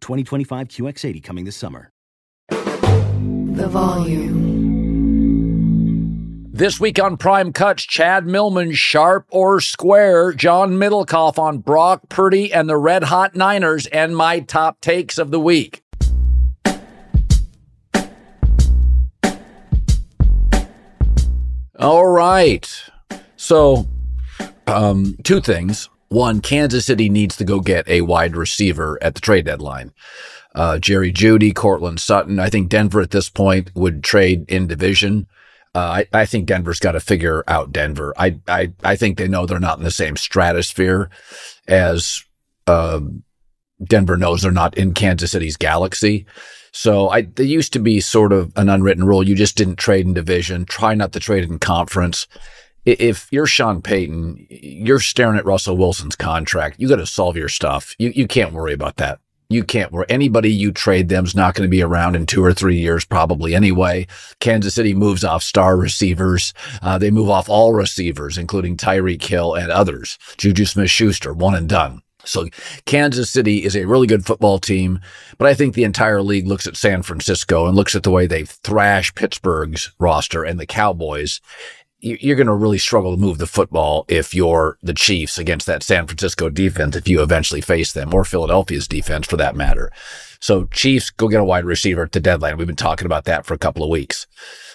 2025 QX80 coming this summer. The volume. This week on Prime Cuts, Chad Millman, sharp or square, John Middlekauff on Brock Purdy and the Red Hot Niners, and my top takes of the week. All right. So, um, two things. One, Kansas City needs to go get a wide receiver at the trade deadline. Uh, Jerry Jeudy, Courtland Sutton. I think Denver at this point would trade in division. Uh, I, I, think Denver's got to figure out Denver. I, I, I think they know they're not in the same stratosphere as uh, Denver knows they're not in Kansas City's galaxy. So I, there used to be sort of an unwritten rule. You just didn't trade in division. Try not to trade in conference. If you're Sean Payton, you're staring at Russell Wilson's contract. You got to solve your stuff. You, you can't worry about that. You can't worry. Anybody you trade them's not going to be around in two or three years, probably anyway. Kansas City moves off star receivers. Uh, they move off all receivers, including Tyreek Hill and others. Juju Smith Schuster, one and done. So Kansas City is a really good football team, but I think the entire league looks at San Francisco and looks at the way they thrash Pittsburgh's roster and the Cowboys. You're going to really struggle to move the football if you're the Chiefs against that San Francisco defense if you eventually face them or Philadelphia's defense for that matter. So Chiefs go get a wide receiver at the deadline. We've been talking about that for a couple of weeks.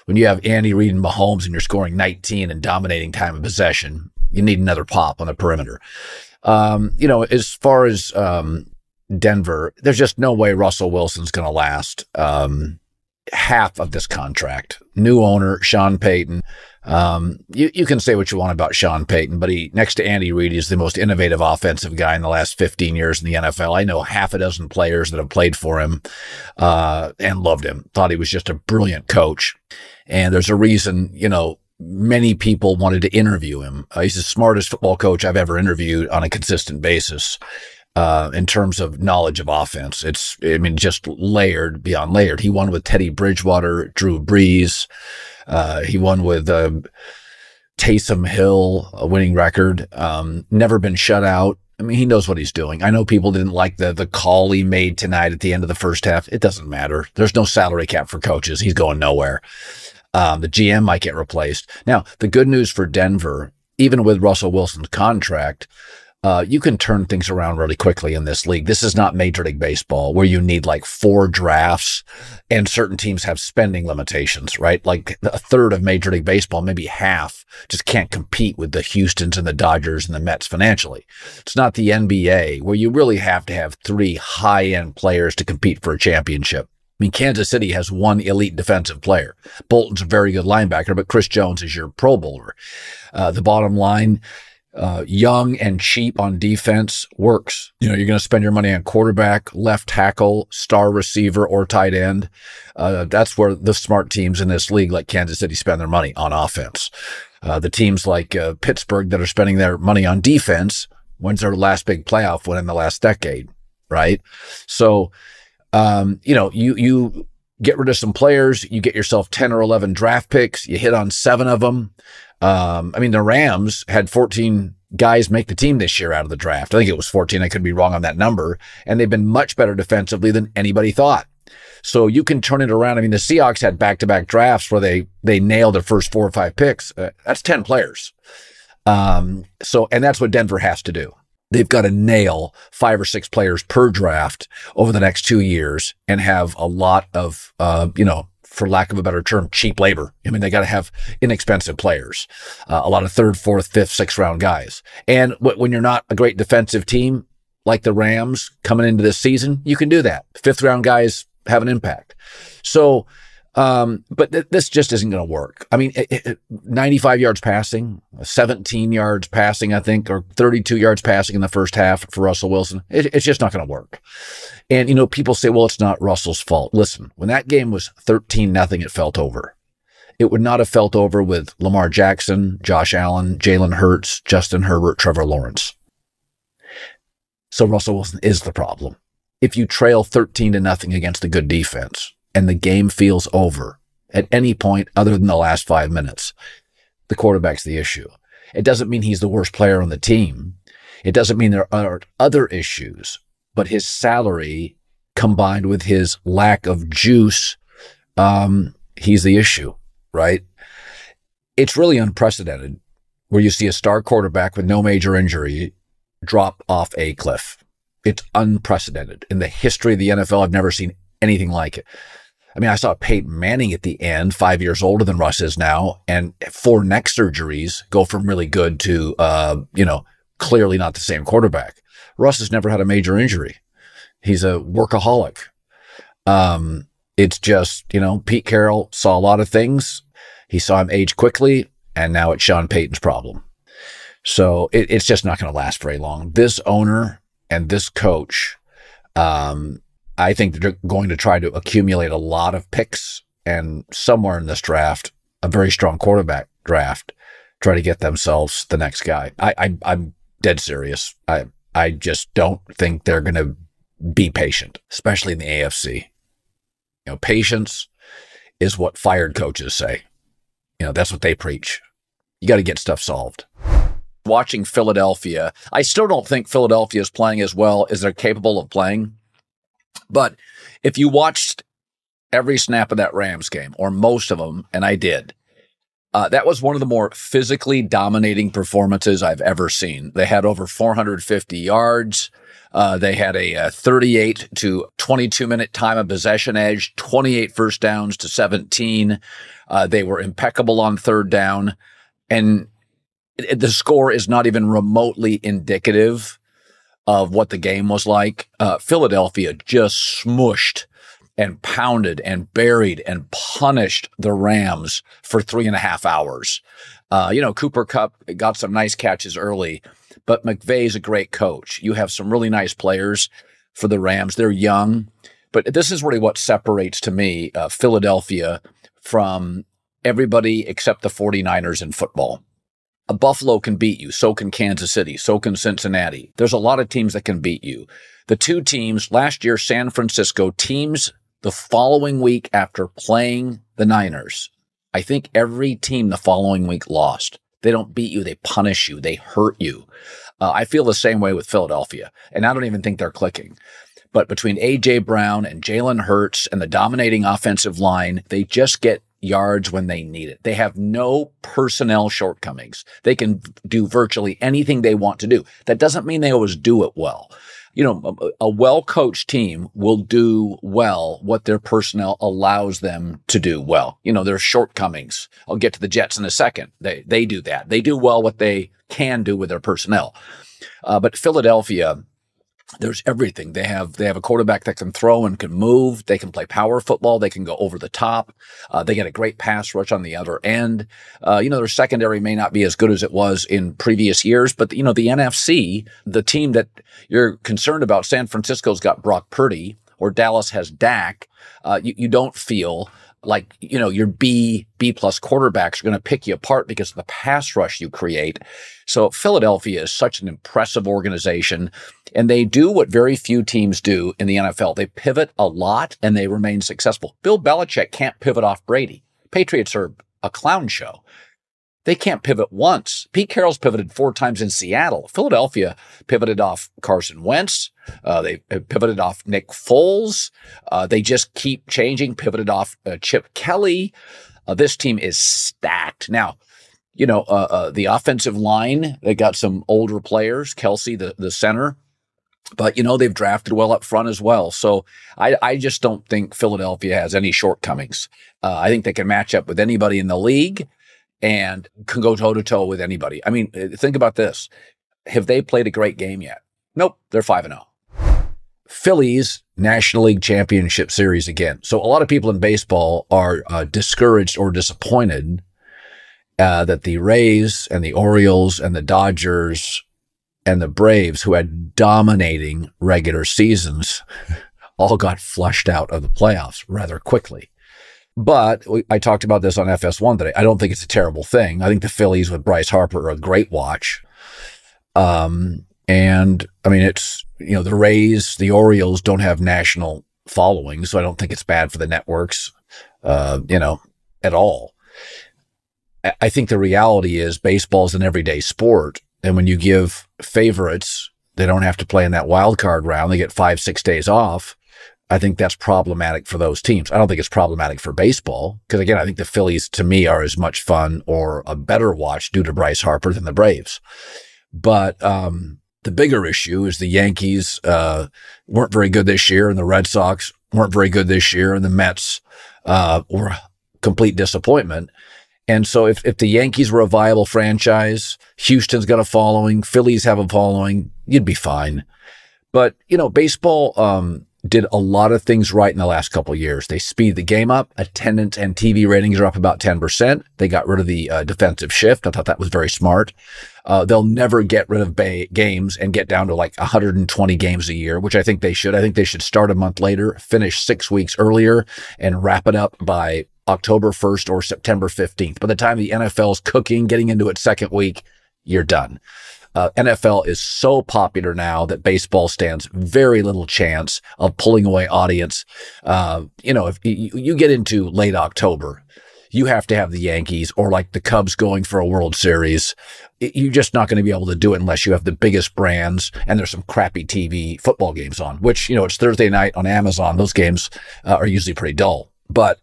When you have Andy Reid and Mahomes and you're scoring 19 and dominating time of possession, you need another pop on the perimeter. Um, you know, as far as um, Denver, there's just no way Russell Wilson's going to last um, half of this contract. New owner, Sean Payton. Um, you, you can say what you want about Sean Payton, but he, next to Andy Reid, is the most innovative offensive guy in the last 15 years in the NFL. I know half a dozen players that have played for him, uh, and loved him, thought he was just a brilliant coach. And there's a reason, you know, many people wanted to interview him. Uh, he's the smartest football coach I've ever interviewed on a consistent basis. Uh, in terms of knowledge of offense, it's, I mean, just layered beyond layered. He won with Teddy Bridgewater, Drew Brees. Uh, he won with, uh, Taysom Hill, a winning record. Um, never been shut out. I mean, he knows what he's doing. I know people didn't like the the call he made tonight at the end of the first half. It doesn't matter. There's no salary cap for coaches. He's going nowhere. Um, the GM might get replaced. Now, the good news for Denver, even with Russell Wilson's contract, uh, you can turn things around really quickly in this league. This is not Major League Baseball where you need like four drafts and certain teams have spending limitations, right? Like a third of Major League Baseball, maybe half, just can't compete with the Houstons and the Dodgers and the Mets financially. It's not the NBA where you really have to have three high end players to compete for a championship. I mean, Kansas City has one elite defensive player. Bolton's a very good linebacker, but Chris Jones is your Pro Bowler. Uh, the bottom line, uh, young and cheap on defense works. You know, you're going to spend your money on quarterback, left tackle, star receiver, or tight end. Uh, that's where the smart teams in this league, like Kansas City, spend their money on offense. Uh, the teams like uh, Pittsburgh that are spending their money on defense, when's their last big playoff win in the last decade, right? So, Um, you know, you you get rid of some players, you get yourself 10 or 11 draft picks, you hit on seven of them. Um, I mean, the Rams had 14 guys make the team this year out of the draft. I think it was 14. I could be wrong on that number. And they've been much better defensively than anybody thought. So you can turn it around. I mean, the Seahawks had back to back drafts where they, they nailed their first four or five picks. Uh, that's 10 players. Um, so, and that's what Denver has to do. They've got to nail five or six players per draft over the next two years and have a lot of, uh, you know, for lack of a better term, cheap labor. I mean, they got to have inexpensive players, uh, a lot of third, fourth, fifth, sixth round guys. And w- when you're not a great defensive team like the Rams coming into this season, you can do that. Fifth round guys have an impact. So, um, but th- this just isn't going to work. I mean, it, it, 95 yards passing, 17 yards passing, I think, or 32 yards passing in the first half for Russell Wilson. It, it's just not going to work. And, you know, people say, well, it's not Russell's fault. Listen, when that game was 13 nothing, it felt over. It would not have felt over with Lamar Jackson, Josh Allen, Jalen Hurts, Justin Herbert, Trevor Lawrence. So Russell Wilson is the problem. If you trail 13 to nothing against a good defense and the game feels over at any point other than the last five minutes, the quarterback's the issue. It doesn't mean he's the worst player on the team. It doesn't mean there aren't other issues, but his salary combined with his lack of juice, um, he's the issue, right? It's really unprecedented where you see a star quarterback with no major injury drop off a cliff. It's unprecedented in the history of the NFL. I've never seen anything like it. I mean, I saw Peyton Manning at the end, five years older than Russ is now, and four neck surgeries go from really good to, uh, you know, clearly not the same quarterback. Russ has never had a major injury. He's a workaholic. Um, it's just, you know, Pete Carroll saw a lot of things. He saw him age quickly, and now it's Sean Payton's problem. So it, it's just not going to last very long. This owner and this coach, um, I think they're going to try to accumulate a lot of picks and somewhere in this draft, a very strong quarterback draft, try to get themselves the next guy. I, I I'm dead serious. I I just don't think they're going to be patient, especially in the AFC. You know, patience is what fired coaches say. You know, that's what they preach. You got to get stuff solved. Watching Philadelphia, I still don't think Philadelphia is playing as well as they're capable of playing. But if you watched every snap of that Rams game, or most of them, and I did, uh, that was one of the more physically dominating performances I've ever seen. They had over 450 yards. Uh, they had a, a, 38 to 22 minute time of possession edge, 28 first downs to 17. Uh, they were impeccable on third down. And it, the score is not even remotely indicative of what the game was like. Uh, Philadelphia just smushed and pounded and buried and punished the Rams for three and a half hours. Uh, you know, Cooper Kupp got some nice catches early, but McVay's a great coach. You have some really nice players for the Rams. They're young, but this is really what separates to me uh, Philadelphia from everybody except the 49ers in football. A Buffalo can beat you. So can Kansas City. So can Cincinnati. There's a lot of teams that can beat you. The two teams last year, San Francisco teams the following week after playing the Niners. I think every team the following week lost. They don't beat you. They punish you. They hurt you. Uh, I feel the same way with Philadelphia, and I don't even think they're clicking. But between AJ Brown and Jalen Hurts and the dominating offensive line, they just get yards when they need it. They have no personnel shortcomings. They can do virtually anything they want to do. That doesn't mean they always do it well. You know, a, a well coached team will do well what their personnel allows them to do well. You know, their shortcomings. I'll get to the Jets in a second. They, they do that. They do well what they can do with their personnel. Uh, but Philadelphia, there's everything. They have they have a quarterback that can throw and can move. They can play power football. They can go over the top. Uh, they get a great pass rush on the other end. Uh, you know, their secondary may not be as good as it was in previous years, but you know, the NFC, the team that you're concerned about, San Francisco's got Brock Purdy or Dallas has Dak. Uh, you, you don't feel like, you know, your B, B plus quarterbacks are going to pick you apart because of the pass rush you create. So Philadelphia is such an impressive organization and they do what very few teams do in the NFL. They pivot a lot and they remain successful. Bill Belichick can't pivot off Brady. Patriots are a clown show. They can't pivot once. Pete Carroll's pivoted four times in Seattle. Philadelphia pivoted off Carson Wentz. Uh, they pivoted off Nick Foles. Uh, they just keep changing, pivoted off uh, Chip Kelly. Uh, this team is stacked. Now, you know, uh, uh, the offensive line, they got some older players, Kelce, the, the center. But, you know, they've drafted well up front as well. So I, I just don't think Philadelphia has any shortcomings. I think they can match up with anybody in the league and can go toe to toe with anybody. I mean, uh, think about this. Have they played a great game yet? Nope, they're 5 and 0. Phillies National League Championship Series again. So a lot of people in baseball are uh, discouraged or disappointed uh, that the Rays and the Orioles and the Dodgers and the Braves, who had dominating regular seasons, all got flushed out of the playoffs rather quickly. But I talked about this on FS1 today. I don't think it's a terrible thing. I think the Phillies with Bryce Harper are a great watch. Um, and I mean, it's, you know, the Rays, the Orioles don't have national following, so I don't think it's bad for the networks, uh, you know, at all. I think the reality is baseball is an everyday sport. And when you give favorites, they don't have to play in that wild card round. They get five, six days off. I think that's problematic for those teams. I don't think it's problematic for baseball because again, I think the Phillies to me are as much fun or a better watch due to Bryce Harper than the Braves. But um, the bigger issue is the Yankees uh, weren't very good this year, and the Red Sox weren't very good this year, and the Mets uh, were a complete disappointment. And so, if if the Yankees were a viable franchise, Houston's got a following, Phillies have a following, you'd be fine. But you know, baseball. Um, did a lot of things right in the last couple years. They speed the game up. Attendance and TV ratings are up about 10%. They got rid of the uh, defensive shift. I thought that was very smart. Uh, they'll never get rid of ba- games and get down to like 120 games a year, which I think they should. I think they should start a month later, finish six weeks earlier and wrap it up by October 1st or September 15th. By the time the NFL is cooking, getting into its second week, you're done uh, NFL is so popular now that baseball stands very little chance of pulling away audience. Uh, you know, if you, you get into late October, you have to have the Yankees or like the Cubs going for a World Series. You're just not going to be able to do it unless you have the biggest brands and there's some crappy TV football games on, which, you know, it's Thursday night on Amazon. Those games uh, are usually pretty dull, but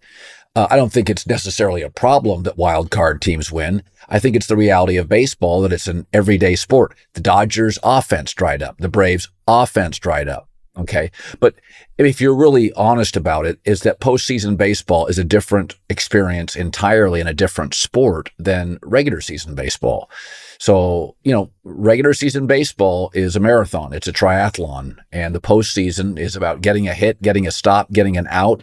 uh, I don't think it's necessarily a problem that wild card teams win. I think it's the reality of baseball that it's an everyday sport. The Dodgers offense dried up. The Braves offense dried up. Okay. But if you're really honest about it, is that postseason baseball is a different experience entirely in a different sport than regular season baseball. So, you know, regular season baseball is a marathon. It's a triathlon and the postseason is about getting a hit, getting a stop, getting an out,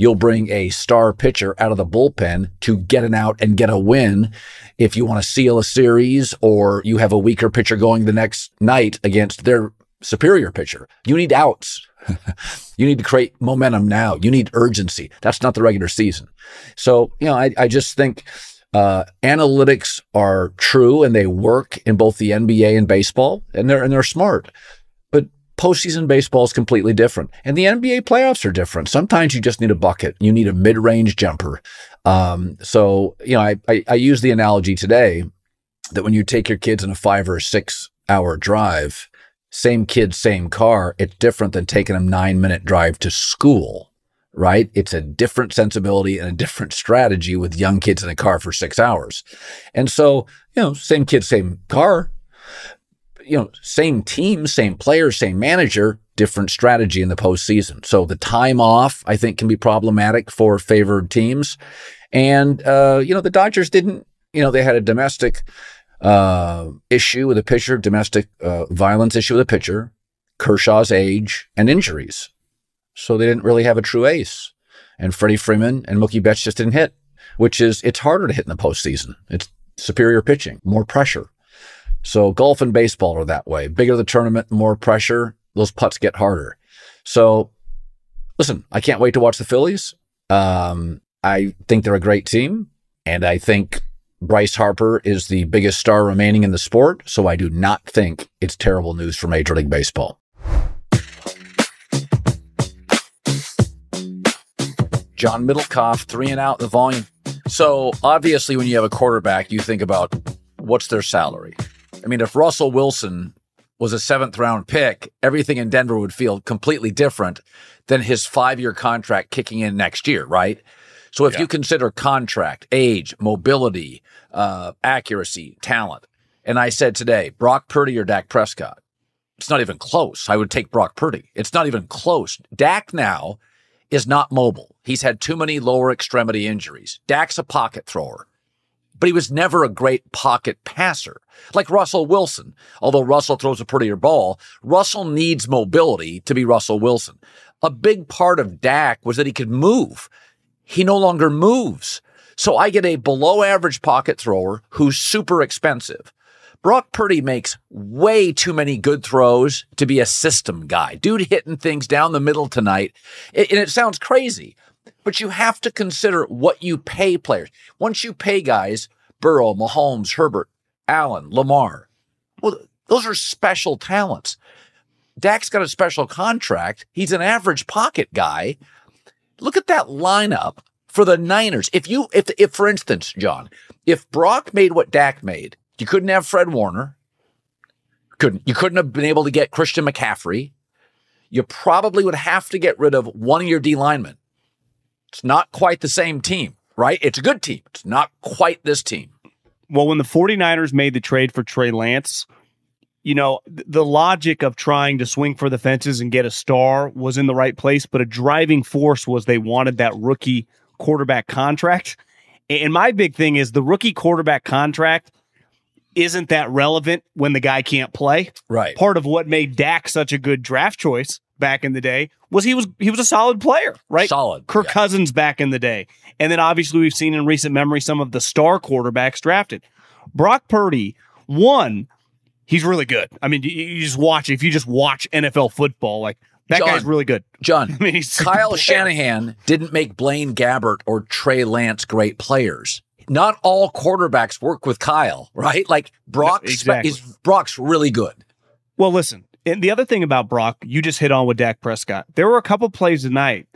You'll bring a star pitcher out of the bullpen to get an out and get a win. If you want to seal a series or you have a weaker pitcher going the next night against their superior pitcher, you need outs. you need to create momentum now. You need urgency. That's not the regular season. So, you know, I, I just think uh, analytics are true and they work in both the NBA and baseball, and they're and they're smart postseason baseball is completely different. And the NBA playoffs are different. Sometimes you just need a bucket. You need a mid-range jumper. Um, so, you know, I, I, I use the analogy today that when you take your kids in a five or six hour drive, same kid, same car, it's different than taking them nine minute drive to school, right? It's a different sensibility and a different strategy with young kids in a car for six hours. And so, you know, same kid, same car, you know, same team, same player, same manager, different strategy in the postseason. So the time off, I think, can be problematic for favored teams. And, uh, you know, the Dodgers didn't, you know, they had a domestic uh, issue with a pitcher, domestic uh, violence issue with a pitcher, Kershaw's age, and injuries. So they didn't really have a true ace. And Freddie Freeman and Mookie Betts just didn't hit, which is, it's harder to hit in the postseason. It's superior pitching, more pressure. So golf and baseball are that way. Bigger the tournament, more pressure, those putts get harder. So listen, I can't wait to watch the Phillies. Um, I think they're a great team, and I think Bryce Harper is the biggest star remaining in the sport. So I do not think it's terrible news for Major League Baseball. John Middlekauff, three and out the volume. So obviously, when you have a quarterback, you think about what's their salary. I mean, if Russell Wilson was a seventh round pick, everything in Denver would feel completely different than his five year contract kicking in next year, right? So if yeah. you consider contract, age, mobility, uh, accuracy, talent, and I said today, Brock Purdy or Dak Prescott, it's not even close. I would take Brock Purdy. It's not even close. Dak now is not mobile. He's had too many lower extremity injuries. Dak's a pocket thrower but he was never a great pocket passer. Like Russell Wilson. Although Russell throws a prettier ball, Russell needs mobility to be Russell Wilson. A big part of Dak was that he could move. He no longer moves. So I get a below average pocket thrower who's super expensive. Brock Purdy makes way too many good throws to be a system guy. Dude hitting things down the middle tonight. And it sounds crazy, but you have to consider what you pay players. Once you pay guys, Burrow, Mahomes, Herbert, Allen, Lamar, well, those are special talents. Dak's got a special contract. He's an average pocket guy. Look at that lineup for the Niners. If you, if, if for instance, John, if Brock made what Dak made, you couldn't have Fred Warner. Couldn't, you couldn't have been able to get Christian McCaffrey. You probably would have to get rid of one of your D linemen. It's not quite the same team, right? It's a good team. It's not quite this team. Well, when the 49ers made the trade for Trey Lance, you know, the logic of trying to swing for the fences and get a star was in the right place, but a driving force was they wanted that rookie quarterback contract. And my big thing is the rookie quarterback contract isn't that relevant when the guy can't play. Right. Part of what made Dak such a good draft choice back in the day was he was he was a solid player, right? Solid. Kirk yeah. Cousins back in the day. And then obviously we've seen in recent memory some of the star quarterbacks drafted. Brock Purdy, one, he's really good. I mean, you, just watch if you just watch NFL football, like that John, guy's really good. John, I mean, Kyle Shanahan didn't make Blaine Gabbert or Trey Lance great players. Not all quarterbacks work with Kyle, right? Like Brock exactly. is Brock's really good. Well, listen, and the other thing about Brock, you just hit on with Dak Prescott. There were a couple plays tonight.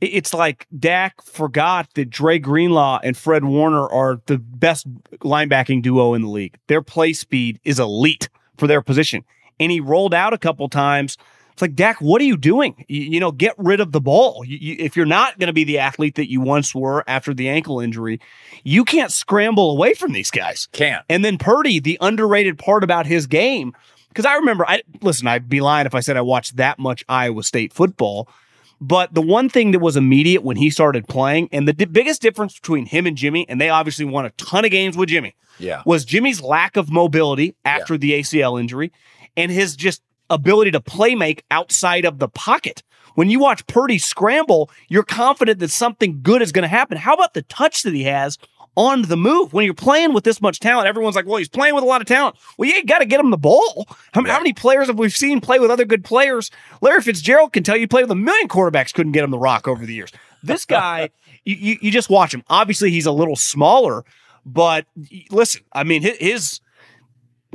It's like Dak forgot that Dre Greenlaw and Fred Warner are the best linebacking duo in the league. Their play speed is elite for their position. And he rolled out a couple times. It's like, Dak, what are you doing? You, you know, get rid of the ball. You, you, if you're not going to be the athlete that you once were after the ankle injury, you can't scramble away from these guys. Can't. And then Purdy, the underrated part about his game because I remember, I listen, I'd be lying if I said I watched that much Iowa State football. But the one thing that was immediate when he started playing, and the di- biggest difference between him and Jimmy, and they obviously won a ton of games with Jimmy, yeah, was Jimmy's lack of mobility after yeah. the ACL injury, and his just ability to play make outside of the pocket. When you watch Purdy scramble, you're confident that something good is going to happen. How about the touch that he has on the move. When you're playing with this much talent, everyone's like, well, he's playing with a lot of talent. Well, you got to get him the ball. How, yeah. how, many players have we seen play with other good players? Larry Fitzgerald can tell you play with a million quarterbacks, couldn't get him the rock over the years. This guy, you, you, you, just watch him. Obviously, he's a little smaller, but listen, I mean, his, his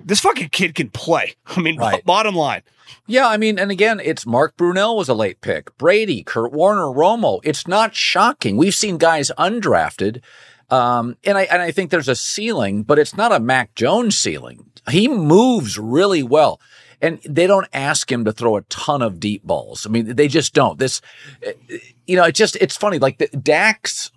this fucking kid can play. I mean, right. b- bottom line. Yeah, I mean, and again, it's Mark Brunell was a late pick. Brady, Kurt Warner, Romo. It's not shocking. We've seen guys undrafted um, and I and I think there's a ceiling, but it's not a Mac Jones ceiling. He moves really well. And they don't ask him to throw a ton of deep balls. I mean, they just don't. This, you know, it's just, it's funny. Like the Dak's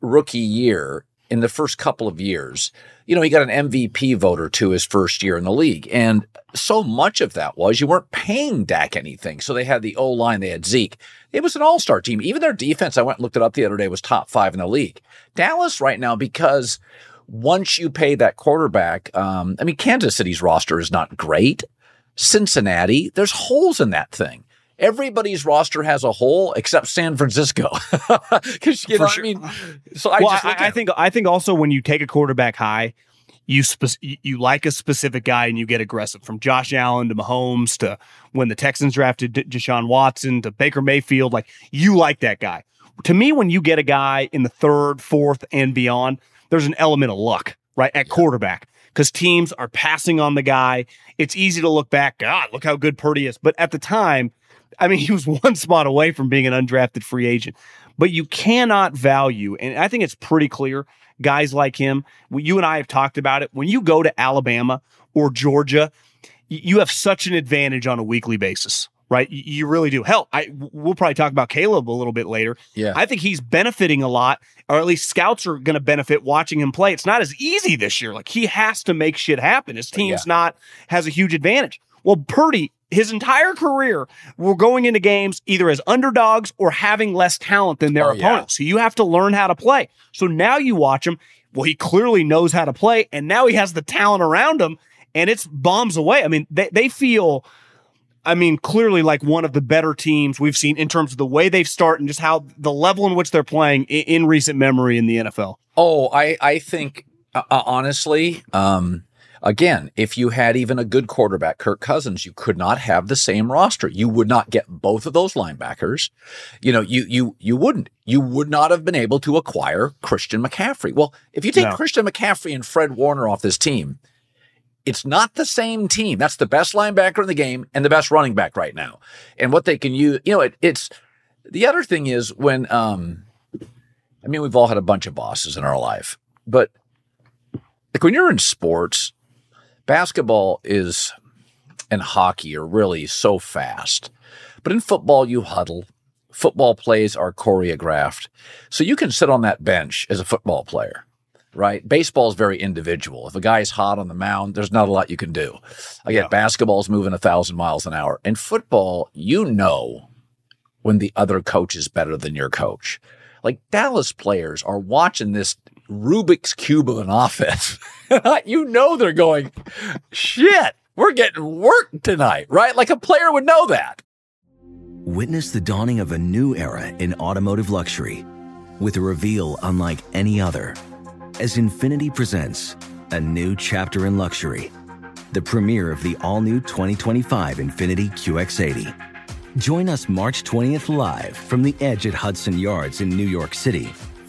rookie year in the first couple of years, you know, he got an MVP voter to his first year in the league. And so much of that was you weren't paying Dak anything. So they had the O line, they had Zeke. It was an all star team. Even their defense, I went and looked it up the other day, was top five in the league. Dallas right now, because once you pay that quarterback, um, I mean, Kansas City's roster is not great. Cincinnati, there's holes in that thing everybody's roster has a hole except San Francisco. Because you know, sure. I mean, so I, well, I, I think I think also when you take a quarterback high, you spe- you like a specific guy and you get aggressive. From Josh Allen to Mahomes to when the Texans drafted D- Deshaun Watson to Baker Mayfield, like you like that guy. to me, when you get a guy in the third, fourth, and beyond, there's an element of luck, right? At quarterback. Because teams are passing on the guy. It's easy to look back, God, look how good Purdy is. But at the time, I mean, he was one spot away from being an undrafted free agent. But you cannot value, and I think it's pretty clear, guys like him. You and I have talked about it. When you go to Alabama or Georgia, you have such an advantage on a weekly basis right? You really do. Hell, I we'll probably talk about Caleb a little bit later. Yeah. I think he's benefiting a lot, or at least scouts are going to benefit watching him play. It's not as easy this year. Like he has to make shit happen. His team's Yeah. not has a huge advantage. Well, Purdy, his entire career, we're going into games either as underdogs or having less talent than their Oh, yeah. opponents. So you have to learn how to play. So now you watch him. Well, he clearly knows how to play, and now he has the talent around him, and it's bombs away. I mean, they, they feel I mean, clearly like one of the better teams we've seen in terms of the way they've started and just how the level in which they're playing in, in recent memory in the NFL. Oh, I I think uh, uh, honestly, um, again, if you had even a good quarterback, Kirk Cousins, you could not have the same roster. You would not get both of those linebackers. You know, you you you wouldn't. You would not have been able to acquire Christian McCaffrey. Well, if you take No. Christian McCaffrey and Fred Warner off this team, it's not the same team. That's the best linebacker in the game and the best running back right now. And what they can use, you know, it, it's the other thing is when, um, I mean, we've all had a bunch of bosses in our life, but like when you're in sports, basketball is and hockey are really so fast. But in football, you huddle. Football plays are choreographed. So you can sit on that bench as a football player right? Baseball is very individual. If a guy's hot on the mound, there's not a lot you can do. Again, basketball's moving a thousand miles an hour. In football, you know when the other coach is better than your coach. Like Dallas players are watching this Rubik's cube of an offense. you know they're going, shit, we're getting work tonight, right? Like a player would know that. Witness the dawning of a new era in automotive luxury with a reveal unlike any other as Infiniti presents a new chapter in luxury, the premiere of the all new 2025 Infiniti QX80. Join us March 20th live from the edge at Hudson Yards in New York City,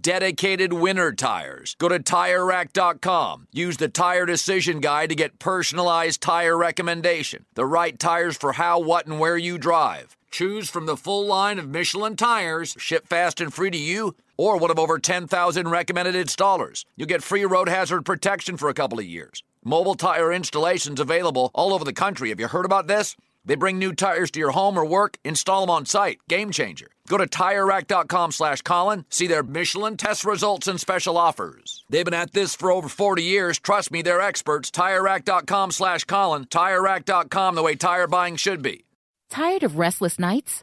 dedicated winter tires. Go to TireRack.com. Use the Tire Decision Guide to get personalized tire recommendation. The right tires for how, what, and where you drive. Choose from the full line of Michelin tires, ship fast and free to you, or one of over 10,000 recommended installers. You'll get free road hazard protection for a couple of years. Mobile tire installations available all over the country. Have you heard about this? They bring new tires to your home or work, install them on site. Game changer. Go to TireRack.com slash Colin. See their Michelin test results and special offers. They've been at this for over 40 years. Trust me, they're experts. TireRack.com slash Colin. TireRack.com, the way tire buying should be. Tired of restless nights?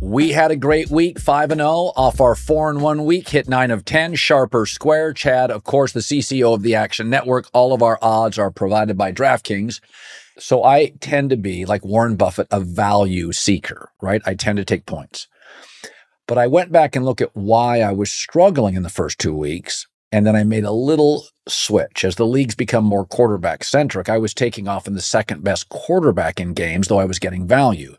We had a great week, 5 and 0 off our 4 and 1 week, hit 9 of 10, sharper square. Chad, of course, the CCO of the Action Network. All of our odds are provided by DraftKings. So I tend to be like Warren Buffett, a value seeker, right? I tend to take points. But I went back and looked at why I was struggling in the first two weeks. And then I made a little switch. As the leagues become more quarterback centric, I was taking off in the second best quarterback in games, though I was getting value.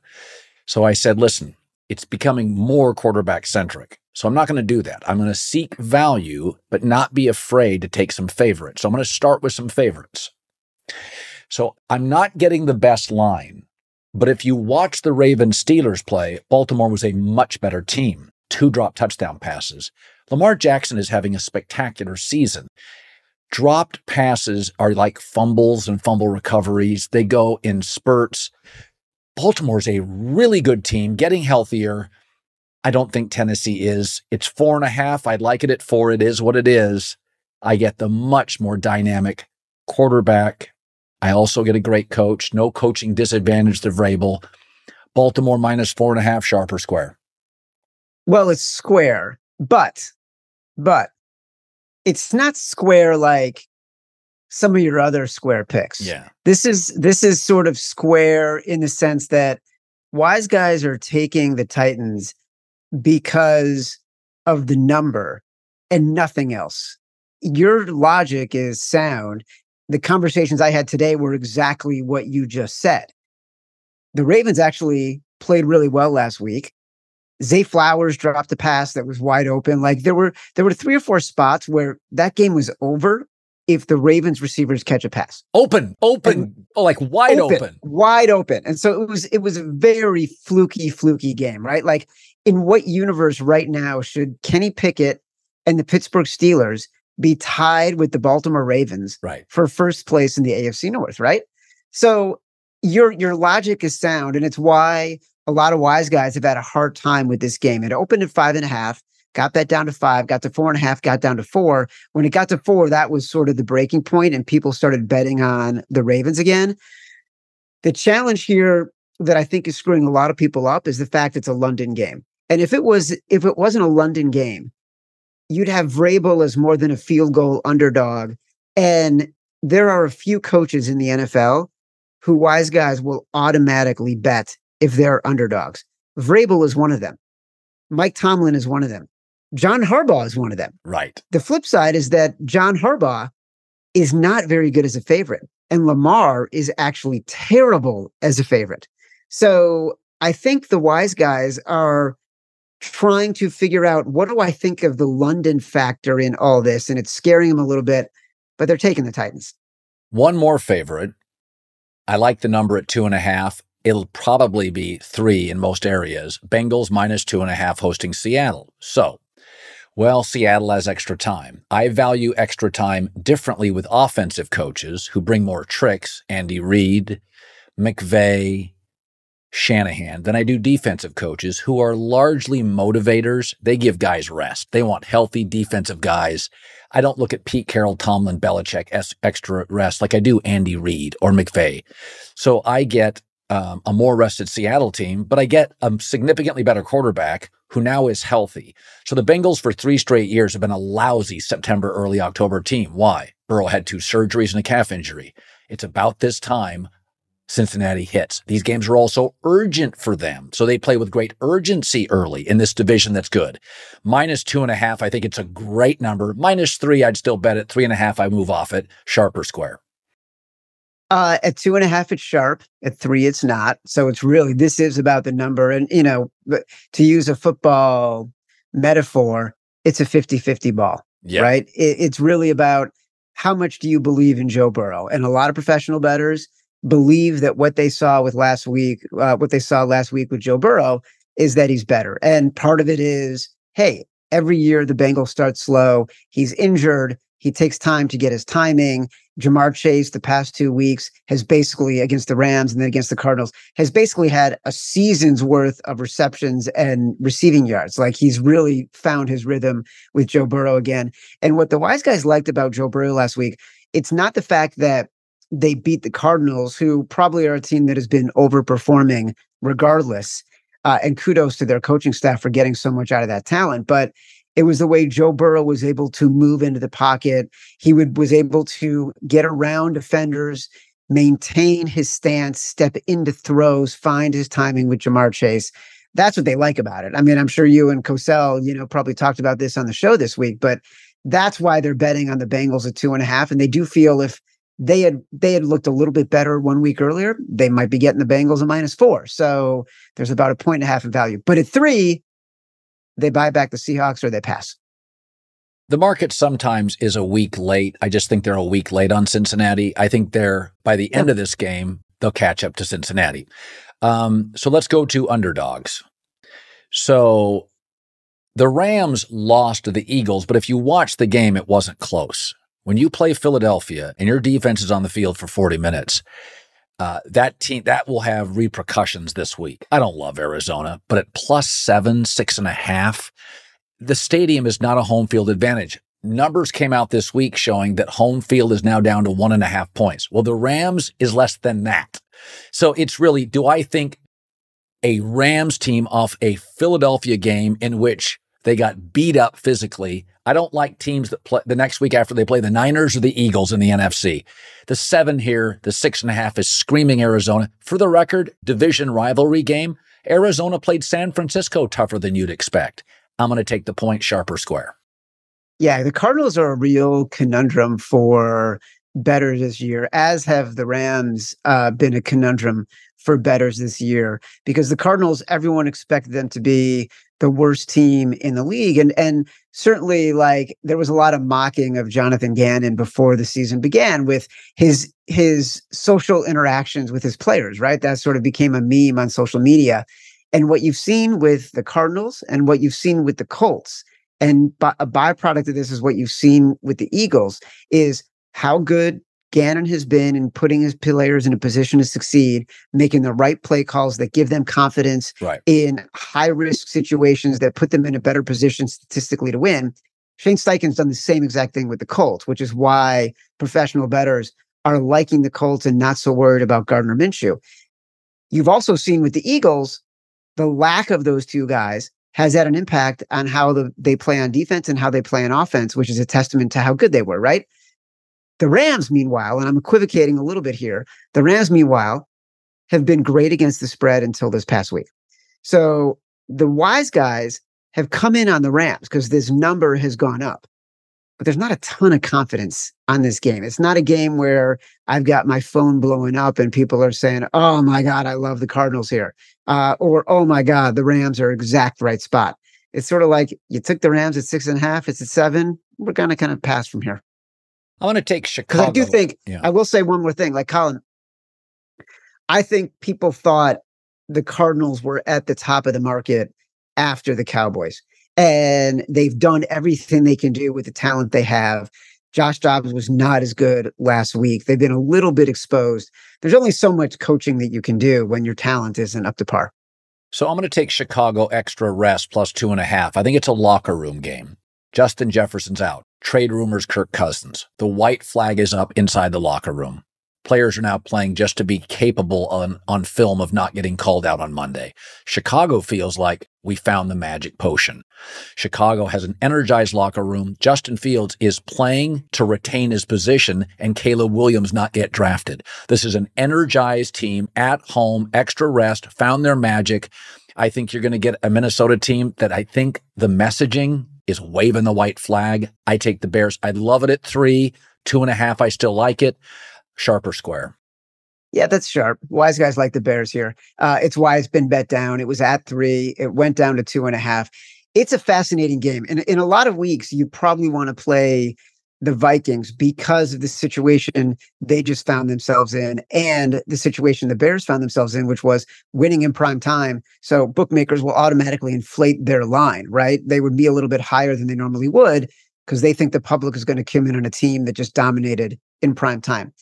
So I said, listen, it's becoming more quarterback centric. So I'm not going to do that. I'm going to seek value, but not be afraid to take some favorites. So I'm going to start with some favorites. So I'm not getting the best line, but if you watch the Ravens Steelers play, Baltimore was a much better team. Two drop touchdown passes. Lamar Jackson is having a spectacular season. Dropped passes are like fumbles and fumble recoveries. They go in spurts. Baltimore's a really good team, getting healthier. I don't think Tennessee is. It's four and a half. I'd like it at four. It is what it is. I get the much more dynamic quarterback. I also get a great coach. No coaching disadvantage to Vrabel. Baltimore minus four and a half, sharper square. Well, it's square, but, but it's not square like some of your other square picks. Yeah. This is this is sort of square in the sense that wise guys are taking the Titans because of the number and nothing else. Your logic is sound. The conversations I had today were exactly what you just said. The Ravens actually played really well last week. Zay Flowers dropped a pass that was wide open. Like there were there were three or four spots where that game was over if the Ravens receivers catch a pass. Open, open, oh, like wide open, open, Wide open. And so it was it was a very fluky, fluky game, right? Like in what universe right now should Kenny Pickett and the Pittsburgh Steelers be tied with the Baltimore Ravens right. for first place in the AFC North, right? So your your logic is sound, and it's why a lot of wise guys have had a hard time with this game. It opened at five and a half, got that down to five, got to four and a half, got down to four. When it got to four, that was sort of the breaking point, and people started betting on the Ravens again. The challenge here that I think is screwing a lot of people up is the fact it's a London game. And if it was if it wasn't a London game, you'd have Vrabel as more than a field goal underdog. And there are a few coaches in the NFL who wise guys will automatically bet if they're underdogs. Vrabel is one of them. Mike Tomlin is one of them. John Harbaugh is one of them. Right. The flip side is that John Harbaugh is not very good as a favorite, and Lamar is actually terrible as a favorite. So I think the wise guys are trying to figure out what do I think of the London factor in all this, and it's scaring them a little bit, but they're taking the Titans. One more favorite. I like the number at two and a half. It'll probably be three in most areas. Bengals minus two and a half hosting Seattle. So, well, Seattle has extra time. I value extra time differently with offensive coaches who bring more tricks, Andy Reid, McVay, Shanahan, than I do defensive coaches who are largely motivators. They give guys rest. They want healthy defensive guys. I don't look at Pete Carroll, Tomlin, Belichick as extra rest like I do Andy Reid or McVay. So I get um, a more rested Seattle team, but I get a significantly better quarterback who now is healthy. So the Bengals for three straight years have been a lousy September, early October team. Why? Burrow had two surgeries and a calf injury. It's about this time Cincinnati hits. These games are also urgent for them. So they play with great urgency early in this division that's good. Minus two and a half, I think it's a great number. Minus three, I'd still bet it. Three and a half, I move off it. Sharper square. Uh, at two and a half, it's sharp. At three, it's not. So it's really, this is about the number. And, you know, to use a football metaphor, it's a 50 50 ball, yeah. right? It, it's really about how much do you believe in Joe Burrow? And a lot of professional bettors believe that what they saw with last week, uh, what they saw last week with Joe Burrow is that he's better. And part of it is, hey, every year the Bengals start slow. He's injured. He takes time to get his timing. Ja'Marr Chase, the past two weeks, has basically against the Rams and then against the Cardinals, has basically had a season's worth of receptions and receiving yards. Like he's really found his rhythm with Joe Burrow again. And what the wise guys liked about Joe Burrow last week, it's not the fact that they beat the Cardinals, who probably are a team that has been overperforming regardless. Uh, and kudos to their coaching staff for getting so much out of that talent. But it was the way Joe Burrow was able to move into the pocket. He would was able to get around defenders, maintain his stance, step into throws, find his timing with Ja'Marr Chase. That's what they like about it. I mean, I'm sure you and Cosell, you know, probably talked about this on the show this week, but that's why they're betting on the Bengals at two and a half. And they do feel if they had they had looked a little bit better one week earlier, they might be getting the Bengals a minus four. So there's about a point and a half in value. But at three, they buy back the Seahawks or they pass. The market sometimes is a week late. I just think they're a week late on Cincinnati. I think they're by the end of this game, they'll catch up to Cincinnati. Um, so let's go to underdogs. So the Rams lost to the Eagles, but if you watch the game, it wasn't close. When you play Philadelphia and your defense is on the field for 40 minutes, uh, that team that will have repercussions this week. I don't love Arizona, but at plus seven, six and a half, the stadium is not a home field advantage. Numbers came out this week showing that home field is now down to one and a half points. Well, the Rams is less than that. So it's really, do I think a Rams team off a Philadelphia game in which they got beat up physically. I don't like teams that play the next week after they play the Niners or the Eagles in the NFC. The seven here, the six and a half is screaming Arizona. For the record, division rivalry game. Arizona played San Francisco tougher than you'd expect. I'm going to take the point sharp or square. Yeah, the Cardinals are a real conundrum for bettors this year, as have the Rams uh, been a conundrum for bettors this year because the Cardinals, everyone expected them to be the worst team in the league. And and certainly like there was a lot of mocking of Jonathan Gannon before the season began with his his social interactions with his players, right? That sort of became a meme on social media. And what you've seen with the Cardinals and what you've seen with the Colts, and a byproduct of this is what you've seen with the Eagles, is how good Gannon has been in putting his players in a position to succeed, making the right play calls that give them confidence right. in high risk situations that put them in a better position statistically to win. Shane Steichen's done the same exact thing with the Colts, which is why professional bettors are liking the Colts and not so worried about Gardner Minshew. You've also seen with the Eagles, the lack of those two guys has had an impact on how the, they play on defense and how they play on offense, which is a testament to how good they were, right? The Rams, meanwhile, and I'm equivocating a little bit here, the Rams, meanwhile, have been great against the spread until this past week. So the wise guys have come in on the Rams because this number has gone up. But there's not a ton of confidence on this game. It's not a game where I've got my phone blowing up and people are saying, oh my God, I love the Cardinals here. Uh, or, oh my God, the Rams are exact right spot. It's sort of like you took the Rams at six and a half, it's at seven. We're going to kind of pass from here. I want to take Chicago. Because I do think, yeah. I will say one more thing. Like Colin, I think people thought the Cardinals were at the top of the market after the Cowboys. And they've done everything they can do with the talent they have. Josh Dobbs was not as good last week. They've been a little bit exposed. There's only so much coaching that you can do when your talent isn't up to par. So I'm going to take Chicago extra rest plus two and a half. I think it's a locker room game. Justin Jefferson's out. Trade rumors Kirk Cousins. The white flag is up inside the locker room. Players are now playing just to be capable on, on film of not getting called out on Monday. Chicago feels like we found the magic potion. Chicago has an energized locker room. Justin Fields is playing to retain his position and Caleb Williams not get drafted. This is an energized team at home, extra rest, found their magic. I think you're going to get a Minnesota team that I think the messaging is waving the white flag. I take the Bears. I love it at three, two and a half. I still like it. Sharp or square. Yeah, that's sharp. Wise guys like the Bears here. Uh, it's why it's been bet down. It was at three. It went down to two and a half. It's a fascinating game. And in a lot of weeks, you probably want to play the Vikings because of the situation they just found themselves in and the situation the Bears found themselves in, which was winning in prime time. So bookmakers will automatically inflate their line, right? They would be a little bit higher than they normally would because they think the public is going to come in on a team that just dominated in prime time.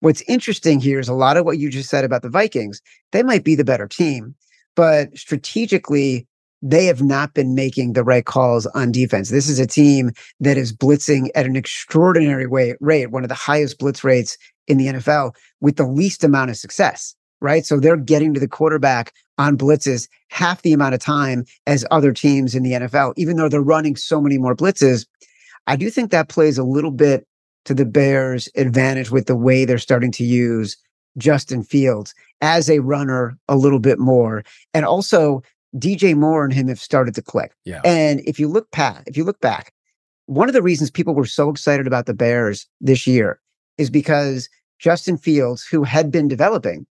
What's interesting here is a lot of what you just said about the Vikings. They might be the better team, but strategically, they have not been making the right calls on defense. This is a team that is blitzing at an extraordinary way, rate, one of the highest blitz rates in the NFL with the least amount of success, right? So they're getting to the quarterback on blitzes half the amount of time as other teams in the NFL, even though they're running so many more blitzes. I do think that plays a little bit to the Bears' advantage with the way they're starting to use Justin Fields as a runner a little bit more. And also, DJ Moore and him have started to click. Yeah. And if you look back, if you look back, one of the reasons people were so excited about the Bears this year is because Justin Fields, who had been developing,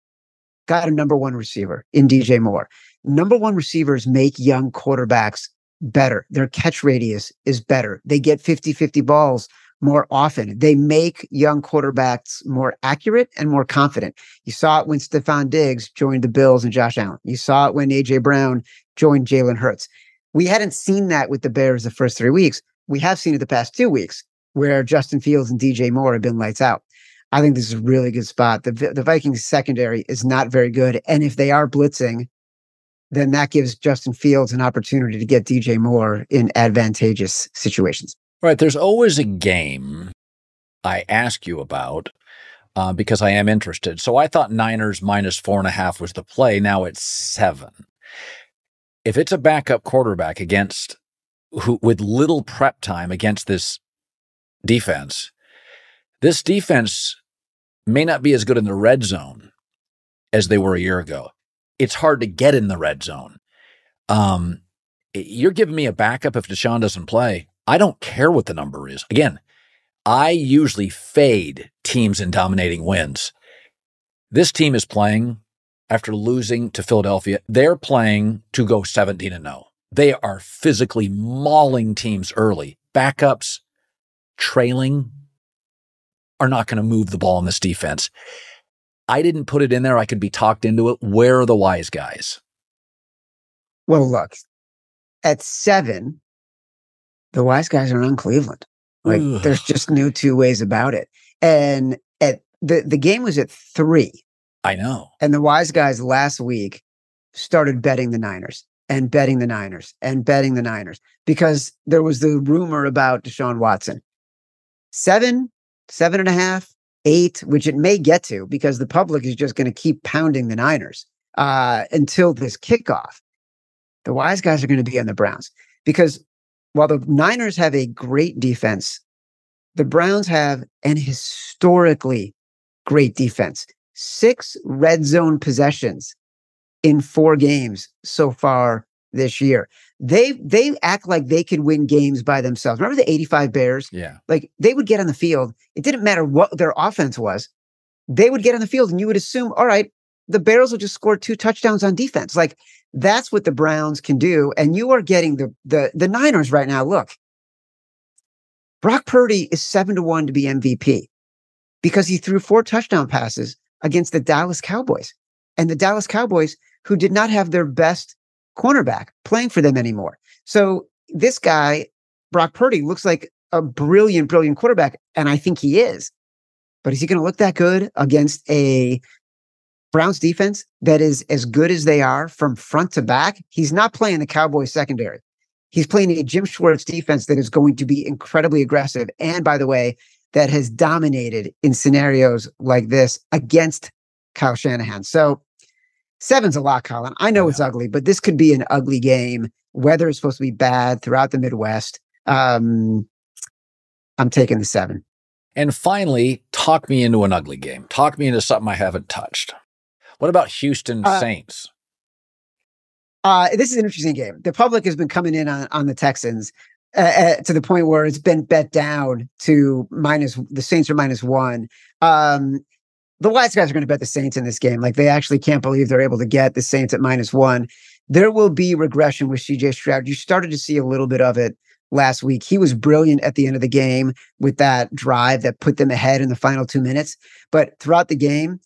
got a number one receiver in DJ Moore. Number one receivers make young quarterbacks better. Their catch radius is better. They get 50 50 balls more often. They make young quarterbacks more accurate and more confident. You saw it when Stefon Diggs joined the Bills and Josh Allen. You saw it when AJ Brown joined Jalen Hurts. We hadn't seen that with the Bears the first three weeks. We have seen it the past two weeks where Justin Fields and DJ Moore have been lights out. I think this is a really good spot. The, the Vikings secondary is not very good. And if they are blitzing, then that gives Justin Fields an opportunity to get DJ Moore in advantageous situations. Right. There's always a game I ask you about uh, because I am interested. So I thought Niners minus four and a half was the play. Now it's seven. If it's a backup quarterback against who with little prep time against this defense, this defense may not be as good in the red zone as they were a year ago. It's hard to get in the red zone. Um, you're giving me a backup if Deshaun doesn't play. I don't care what the number is. Again, I usually fade teams in dominating wins. This team is playing after losing to Philadelphia. They're playing to go 17 and 0. They are physically mauling teams early. Backups trailing are not going to move the ball in this defense. I didn't put it in there. I could be talked into it. Where are the wise guys? Well, look, at seven, the wise guys are on Cleveland. Like Ugh. there's just no two ways about it. And at the the game was at three. I know. And the wise guys last week started betting the Niners and betting the Niners and betting the Niners because there was the rumor about Deshaun Watson. Seven, seven and a half, eight, which it may get to because the public is just going to keep pounding the Niners uh, until this kickoff. The wise guys are going to be on the Browns because while the Niners have a great defense, the Browns have an historically great defense. Six red zone possessions in four games so far this year. They they act like they could win games by themselves. Remember the 85 Bears? Yeah. Like they would get on the field. It didn't matter what their offense was. They would get on the field and you would assume, all right, the Bears will just score two touchdowns on defense. Like that's what the Browns can do. And you are getting the the the Niners right now. Look, Brock Purdy is seven to one to be MVP because he threw four touchdown passes against the Dallas Cowboys. And the Dallas Cowboys, who did not have their best cornerback playing for them anymore. So this guy, Brock Purdy, looks like a brilliant, brilliant quarterback. And I think he is. But is he going to look that good against a Browns defense that is as good as they are from front to back, he's not playing the Cowboys secondary. He's playing a Jim Schwartz defense that is going to be incredibly aggressive. And by the way, that has dominated in scenarios like this against Kyle Shanahan. So seven's a lot, Colin. I know yeah. it's ugly, but this could be an ugly game. Weather is supposed to be bad throughout the Midwest. Um, I'm taking the seven. And finally, talk me into an ugly game. Talk me into something I haven't touched. What about Houston uh, Saints? Uh, this is an interesting game. The public has been coming in on, on the Texans uh, uh, to the point where it's been bet down to minus the Saints are minus one. Um, the wise guys are going to bet the Saints in this game. Like they actually can't believe they're able to get the Saints at minus one. There will be regression with CJ Stroud. You started to see a little bit of it last week. He was brilliant at the end of the game with that drive that put them ahead in the final two minutes. But throughout the game,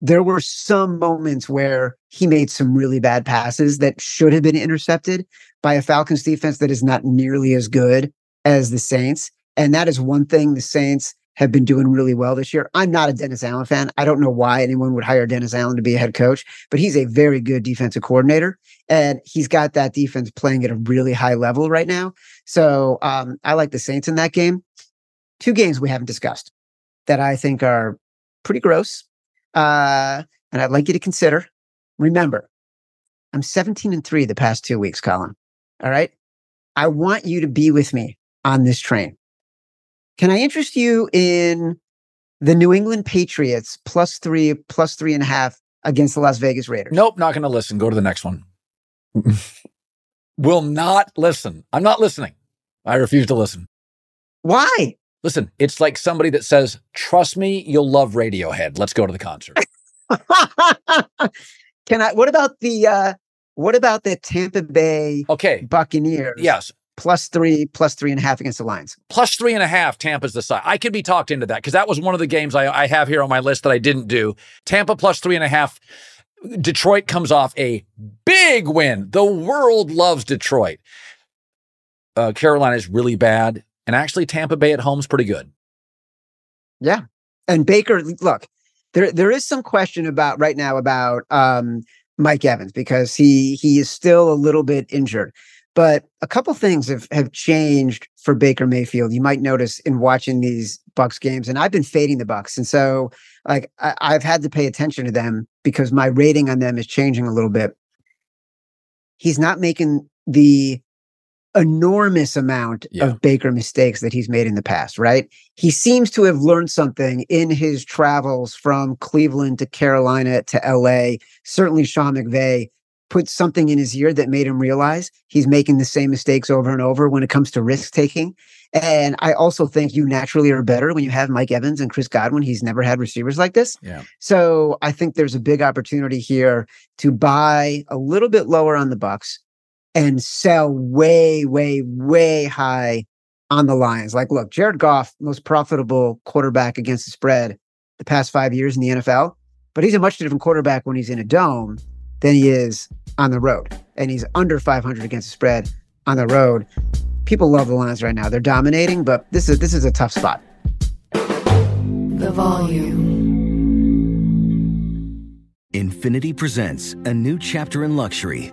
there were some moments where he made some really bad passes that should have been intercepted by a Falcons defense that is not nearly as good as the Saints. And that is one thing the Saints have been doing really well this year. I'm not a Dennis Allen fan. I don't know why anyone would hire Dennis Allen to be a head coach, but he's a very good defensive coordinator. And he's got that defense playing at a really high level right now. So um, I like the Saints in that game. Two games we haven't discussed that I think are pretty gross. Uh, and I'd like you to consider. Remember, I'm 17 and three the past two weeks, Colin. All right. I want you to be with me on this train. Can I interest you in the New England Patriots plus three, plus three and a half against the Las Vegas Raiders? Nope, not going to listen. Go to the next one. Will not listen. I'm not listening. I refuse to listen. Why? Listen, it's like somebody that says, "Trust me, you'll love Radiohead. Let's go to the concert." Can I? What about the? uh What about the Tampa Bay? Okay, Buccaneers. Yes, plus three, plus three and a half against the Lions. Plus three and a half, Tampa's the side. I could be talked into that because that was one of the games I, I have here on my list that I didn't do. Tampa plus three and a half. Detroit comes off a big win. The world loves Detroit. Uh, Carolina is really bad. And actually, Tampa Bay at home is pretty good. Yeah. And Baker, look, there there is some question about right now about um, Mike Evans because he he is still a little bit injured. But a couple things have, have changed for Baker Mayfield. You might notice in watching these Bucs games, and I've been fading the Bucs, and so like I, I've had to pay attention to them because my rating on them is changing a little bit. He's not making the enormous amount Yeah. of Baker mistakes that he's made in the past, right? He seems to have learned something in his travels from Cleveland to Carolina to LA. Certainly, Sean McVay put something in his ear that made him realize he's making the same mistakes over and over when it comes to risk taking. And I also think you naturally are better when you have Mike Evans and Chris Godwin. He's never had receivers like this. Yeah. So I think there's a big opportunity here to buy a little bit lower on the Bucs and sell way, way, way high on the Lions. Like, look, Jared Goff, most profitable quarterback against the spread the past five years in the NFL, but he's a much different quarterback when he's in a dome than he is on the road. And he's under 500 against the spread on the road. People love the Lions right now. They're dominating, but this is this is a tough spot. The volume. Infiniti presents a new chapter in luxury,